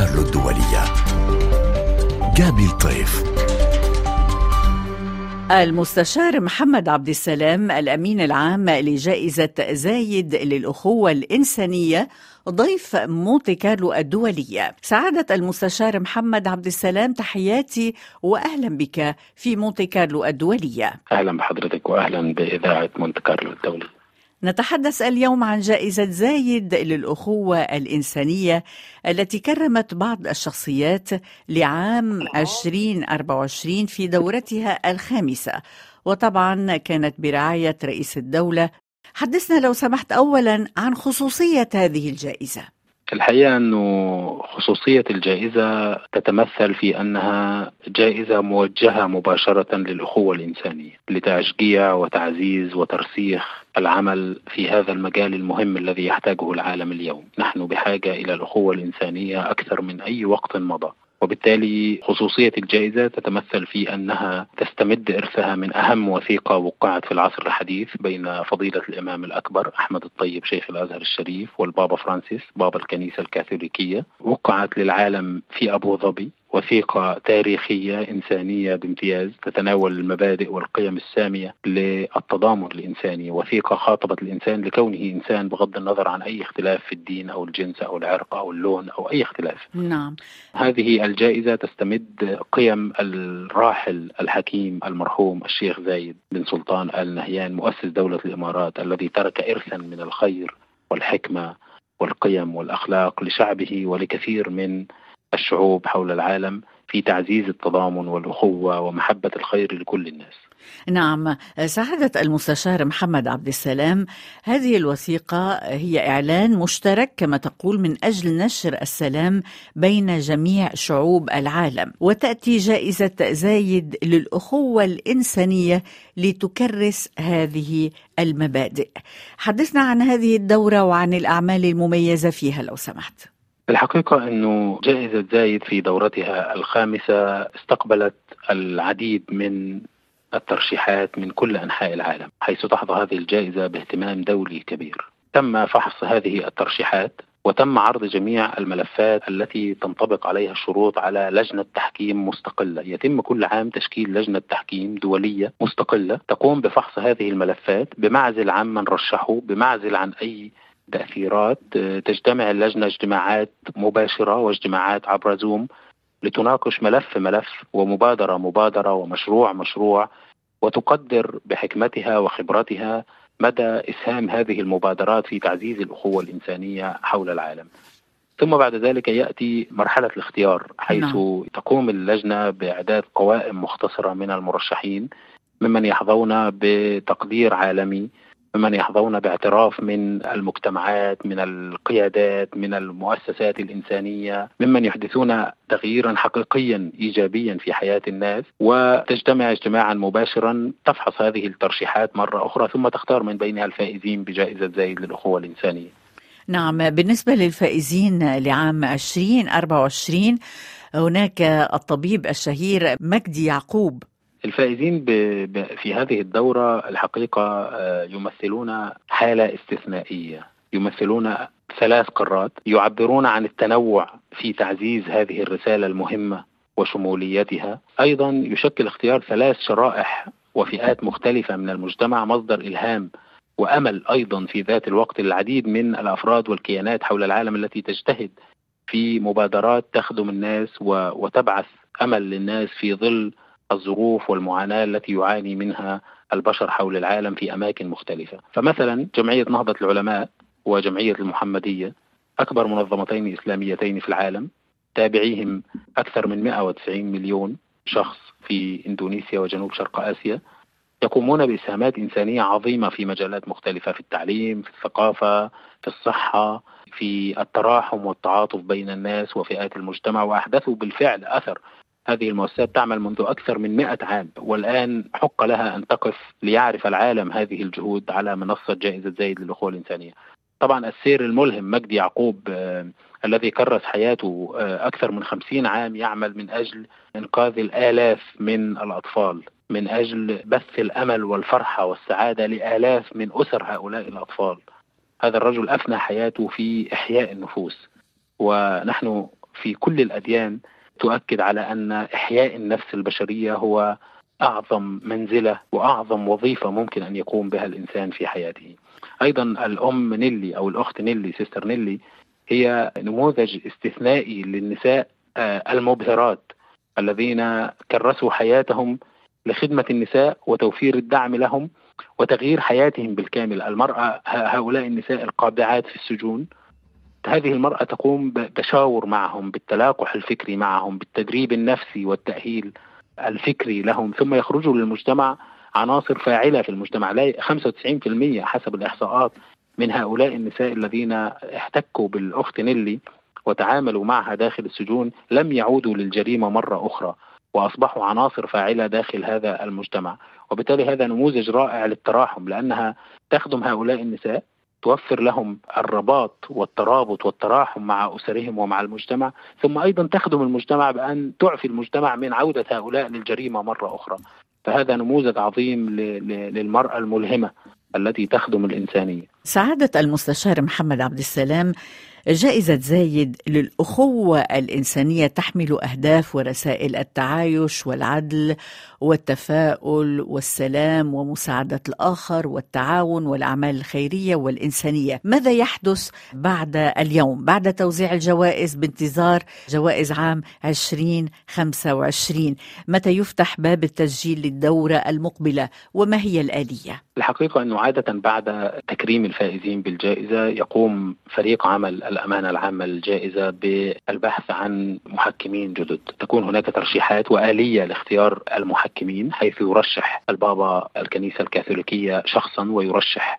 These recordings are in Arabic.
كارلو الدولية. جابي الطيف المستشار محمد عبد السلام الأمين العام لجائزة زايد للأخوة الإنسانية ضيف مونتي كارلو الدولية. سعادة المستشار محمد عبد السلام تحياتي وأهلا بك في مونتي كارلو الدولية. أهلا بحضرتك وأهلا بإذاعة مونتي كارلو الدولية. نتحدث اليوم عن جائزة زايد للأخوة الإنسانية التي كرمت بعض الشخصيات لعام 2024 في دورتها الخامسة. وطبعا كانت برعاية رئيس الدولة. حدثنا لو سمحت أولا عن خصوصية هذه الجائزة. الحقيقة أنه خصوصية الجائزة تتمثل في أنها جائزة موجهة مباشرة للأخوة الإنسانية لتشجيع وتعزيز وترسيخ العمل في هذا المجال المهم الذي يحتاجه العالم اليوم. نحن بحاجة إلى الأخوة الإنسانية أكثر من أي وقت مضى. وبالتالي خصوصية الجائزة تتمثل في أنها تستمد إرثها من أهم وثيقة وقعت في العصر الحديث بين فضيلة الإمام الأكبر أحمد الطيب شيخ الأزهر الشريف والبابا فرانسيس بابا الكنيسة الكاثوليكية وقعت للعالم في أبو ظبي. وثيقة تاريخية إنسانية بامتياز تتناول المبادئ والقيم السامية للتضامن الإنساني وثيقة خاطبت الإنسان لكونه إنسان بغض النظر عن أي اختلاف في الدين أو الجنس أو العرق أو اللون أو أي اختلاف. نعم. هذه الجائزة تستمد قيم الراحل الحكيم المرحوم الشيخ زايد بن سلطان آل نهيان مؤسس دولة الإمارات الذي ترك إرثا من الخير والحكمة والقيم والأخلاق لشعبه ولكثير من الشعوب حول العالم في تعزيز التضامن والأخوة ومحبة الخير لكل الناس. نعم سعادة المستشار محمد عبد السلام هذه الوثيقة هي إعلان مشترك كما تقول من أجل نشر السلام بين جميع شعوب العالم وتأتي جائزة زايد للأخوة الإنسانية لتكرس هذه المبادئ حدثنا عن هذه الدورة وعن الأعمال المميزة فيها لو سمحت الحقيقة أنه جائزة زايد في دورتها الخامسة استقبلت العديد من الترشيحات من كل أنحاء العالم حيث تحظى هذه الجائزة باهتمام دولي كبير. تم فحص هذه الترشيحات وتم عرض جميع الملفات التي تنطبق عليها الشروط على لجنة تحكيم مستقلة. يتم كل عام تشكيل لجنة تحكيم دولية مستقلة. تقوم بفحص هذه الملفات بمعزل عن من رشحه بمعزل عن أي تأثيرات تجتمع اللجنة اجتماعات مباشرة واجتماعات عبر زوم لتناقش ملف ملف ومبادرة مبادرة ومشروع مشروع وتقدر بحكمتها وخبرتها مدى إسهام هذه المبادرات في تعزيز الاخوه الإنسانية حول العالم. ثم بعد ذلك يأتي مرحلة الاختيار حيث نعم. تقوم اللجنة بإعداد قوائم مختصرة من المرشحين ممن يحظون بتقدير عالمي ممن يحظون باعتراف من المجتمعات من القيادات من المؤسسات الإنسانية ممن يحدثون تغييرا حقيقيا إيجابيا في حياة الناس وتجتمع اجتماعا مباشرا تفحص هذه الترشيحات مرة أخرى ثم تختار من بينها الفائزين بجائزة زايد للأخوة الإنسانية. نعم بالنسبة للفائزين لعام 2024 هناك الطبيب الشهير مجدي يعقوب. الفائزين في هذه الدورة الحقيقة آه، يمثلون حالة استثنائية. يمثلون ثلاث قارات يعبرون عن التنوع في تعزيز هذه الرسالة المهمة وشموليتها. أيضا يشكل اختيار ثلاث شرائح وفئات مختلفة من المجتمع مصدر إلهام وأمل أيضا في ذات الوقت العديد من الأفراد والكيانات حول العالم التي تجتهد في مبادرات تخدم الناس وتبعث أمل للناس في ظل الظروف والمعاناة التي يعاني منها البشر حول العالم في أماكن مختلفة، فمثلا جمعية نهضة العلماء وجمعية المحمدية أكبر منظمتين إسلاميتين في العالم تابعيهم أكثر من 190 مليون شخص في إندونيسيا وجنوب شرق آسيا يقومون بإسهامات إنسانية عظيمة في مجالات مختلفة في التعليم، في الثقافة، في الصحة، في التراحم والتعاطف بين الناس وفئات المجتمع وأحدثوا بالفعل أثر هذه المؤسسات تعمل منذ أكثر من مئة عام والآن حق لها أن تقف ليعرف العالم هذه الجهود على منصة جائزة زايد للأخوة الإنسانية. طبعا السير الملهم مجدي يعقوب آه الذي كرس حياته آه أكثر من خمسين عام يعمل من أجل إنقاذ الآلاف من الأطفال من أجل بث الأمل والفرحة والسعادة لآلاف من أسر هؤلاء الأطفال. هذا الرجل أفنى حياته في إحياء النفوس. ونحن في كل الأديان تؤكد على أن إحياء النفس البشرية هو أعظم منزلة وأعظم وظيفة ممكن أن يقوم بها الإنسان في حياته. أيضا الأم نيلي أو الأخت نيلي sister نيلي هي نموذج استثنائي للنساء آه، المبهرات الذين كرسوا حياتهم لخدمة النساء وتوفير الدعم لهم وتغيير حياتهم بالكامل. المرأة هؤلاء النساء القابعات في السجون. هذه المرأة تقوم بالتشاور معهم بالتلاقح الفكري معهم بالتدريب النفسي والتأهيل الفكري لهم ثم يخرجوا للمجتمع عناصر فاعلة في المجتمع. لا 95% حسب الإحصاءات من هؤلاء النساء الذين احتكوا بالأخت نيلي وتعاملوا معها داخل السجون لم يعودوا للجريمة مرة أخرى وأصبحوا عناصر فاعلة داخل هذا المجتمع. وبالتالي هذا نموذج رائع للتراحم لأنها تخدم هؤلاء النساء توفر لهم الرباط والترابط والتراحم مع أسرهم ومع المجتمع، ثم أيضا تخدم المجتمع بأن تعفي المجتمع من عودة هؤلاء للجريمة مرة أخرى. فهذا نموذج عظيم للمرأة الملهمة التي تخدم الإنسانية. سعادة المستشار محمد عبد السلام جائزة زايد للأخوة الإنسانية تحمل أهداف ورسائل التعايش والعدل والتفاؤل والسلام ومساعدة الآخر والتعاون والأعمال الخيرية والإنسانية. ماذا يحدث بعد اليوم؟ بعد توزيع الجوائز بانتظار جوائز عام 2025 متى يفتح باب التسجيل للدورة المقبلة؟ وما هي الآلية؟ الحقيقة أنه عادة بعد تكريم الفائزين بالجائزة يقوم فريق عمل الأمانة العامة للجائزة بالبحث عن محكمين جدد. تكون هناك ترشيحات وآلية لاختيار المحكمين حيث يرشح البابا الكنيسة الكاثوليكية شخصا ويرشح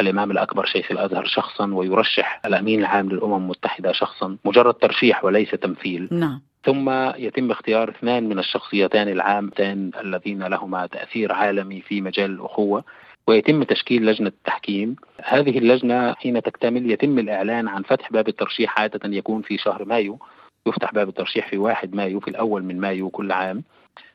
الإمام الأكبر شيخ الأزهر شخصا ويرشح الأمين العام للأمم المتحدة شخصا. مجرد ترشيح وليس تمثيل. نعم. ثم يتم اختيار اثنان من الشخصيتان العامتان الذين لهما تأثير عالمي في مجال الأخوة. ويتم تشكيل لجنة تحكيم. هذه اللجنة حين تكتمل يتم الإعلان عن فتح باب الترشيح عادة يكون في شهر مايو. يفتح باب الترشيح في واحد مايو في الأول من مايو كل عام.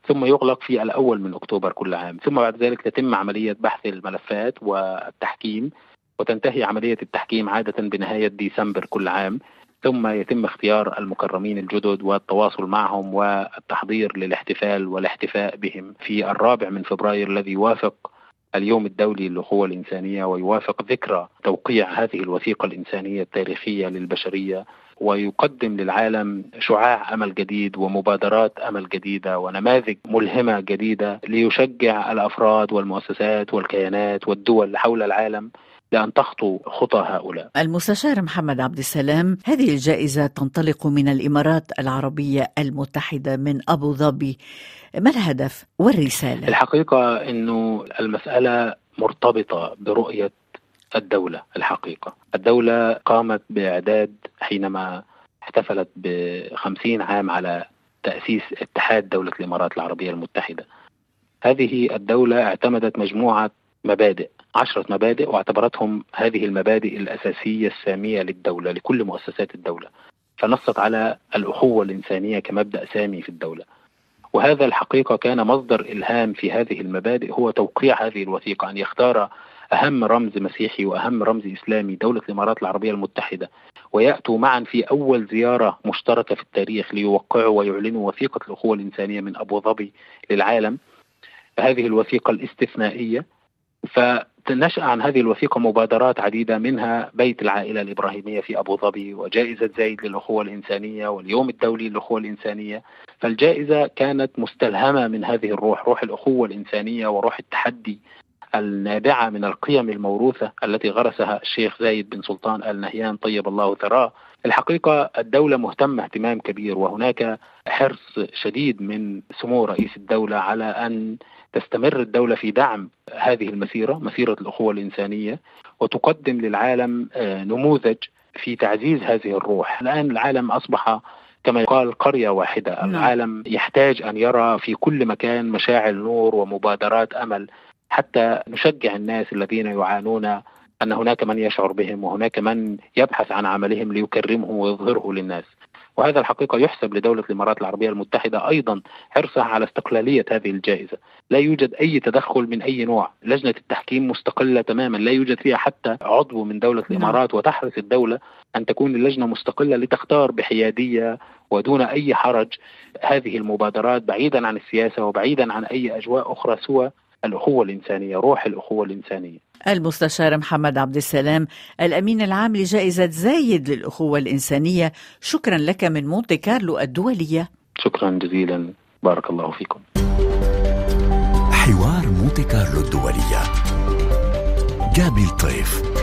ثم يغلق في الأول من أكتوبر كل عام. ثم بعد ذلك تتم عملية بحث الملفات والتحكيم. وتنتهي عملية التحكيم عادة بنهاية ديسمبر كل عام. ثم يتم اختيار المكرمين الجدد والتواصل معهم والتحضير للاحتفال والاحتفاء بهم. في الرابع من فبراير الذي يوافق اليوم الدولي للأخوة الإنسانية ويوافق ذكرى توقيع هذه الوثيقة الإنسانية التاريخية للبشرية ويقدم للعالم شعاع أمل جديد ومبادرات أمل جديدة ونماذج ملهمة جديدة ليشجع الأفراد والمؤسسات والكيانات والدول حول العالم لأن تخطو خطى هؤلاء. المستشار محمد عبد السلام هذه الجائزة تنطلق من الإمارات العربية المتحدة من أبو ظبي. ما الهدف والرسالة؟ الحقيقة أنه المسألة مرتبطة برؤية الدولة. الحقيقة الدولة قامت بإعداد حينما احتفلت بخمسين عام على تأسيس اتحاد دولة الإمارات العربية المتحدة. هذه الدولة اعتمدت مجموعة مبادئ. عشرة مبادئ واعتبرتهم هذه المبادئ الأساسية السامية للدولة لكل مؤسسات الدولة. فنصت على الأخوة الإنسانية كمبدأ سامي في الدولة. وهذا الحقيقة كان مصدر إلهام في هذه المبادئ هو توقيع هذه الوثيقة أن يختار أهم رمز مسيحي وأهم رمز إسلامي دولة الإمارات العربية المتحدة. ويأتوا معا في أول زيارة مشتركة في التاريخ ليوقعوا ويعلنوا وثيقة الأخوة الإنسانية من أبو ظبي للعالم. هذه الوثيقة الاستثنائية. فنشأ عن هذه الوثيقة مبادرات عديدة منها بيت العائلة الإبراهيمية في أبو ظبي وجائزة زايد للأخوة الإنسانية واليوم الدولي للأخوة الإنسانية. فالجائزة كانت مستلهمة من هذه الروح روح الأخوة الإنسانية وروح التحدي النابعة من القيم الموروثة التي غرسها الشيخ زايد بن سلطان آل نهيان طيب الله ثراه. الحقيقة الدولة مهتمة اهتمام كبير وهناك حرص شديد من سمو رئيس الدولة على أن تستمر الدولة في دعم هذه المسيرة مسيرة الأخوة الإنسانية وتقدم للعالم آه، نموذج في تعزيز هذه الروح. الآن العالم أصبح كما يقال قرية واحدة. نعم. العالم يحتاج أن يرى في كل مكان مشاعل نور ومبادرات أمل. حتى نشجع الناس الذين يعانون أن هناك من يشعر بهم وهناك من يبحث عن عملهم ليكرمه ويظهره للناس. وهذا الحقيقة يحسب لدولة الإمارات العربية المتحدة أيضا حرصها على استقلالية هذه الجائزة. لا يوجد أي تدخل من أي نوع. لجنة التحكيم مستقلة تماما. لا يوجد فيها حتى عضو من دولة نعم. الإمارات وتحرص الدولة أن تكون اللجنة مستقلة لتختار بحيادية ودون أي حرج هذه المبادرات بعيدا عن السياسة وبعيدا عن أي أجواء أخرى سوى الأخوة الإنسانية روح الأخوة الإنسانية. المستشار محمد عبد السلام الأمين العام لجائزة زايد للأخوة الإنسانية شكرا لك من مونتي كارلو الدولية. شكرا جزيلا. بارك الله فيكم. حوار مونتي كارلو الدولية. جابي الطيف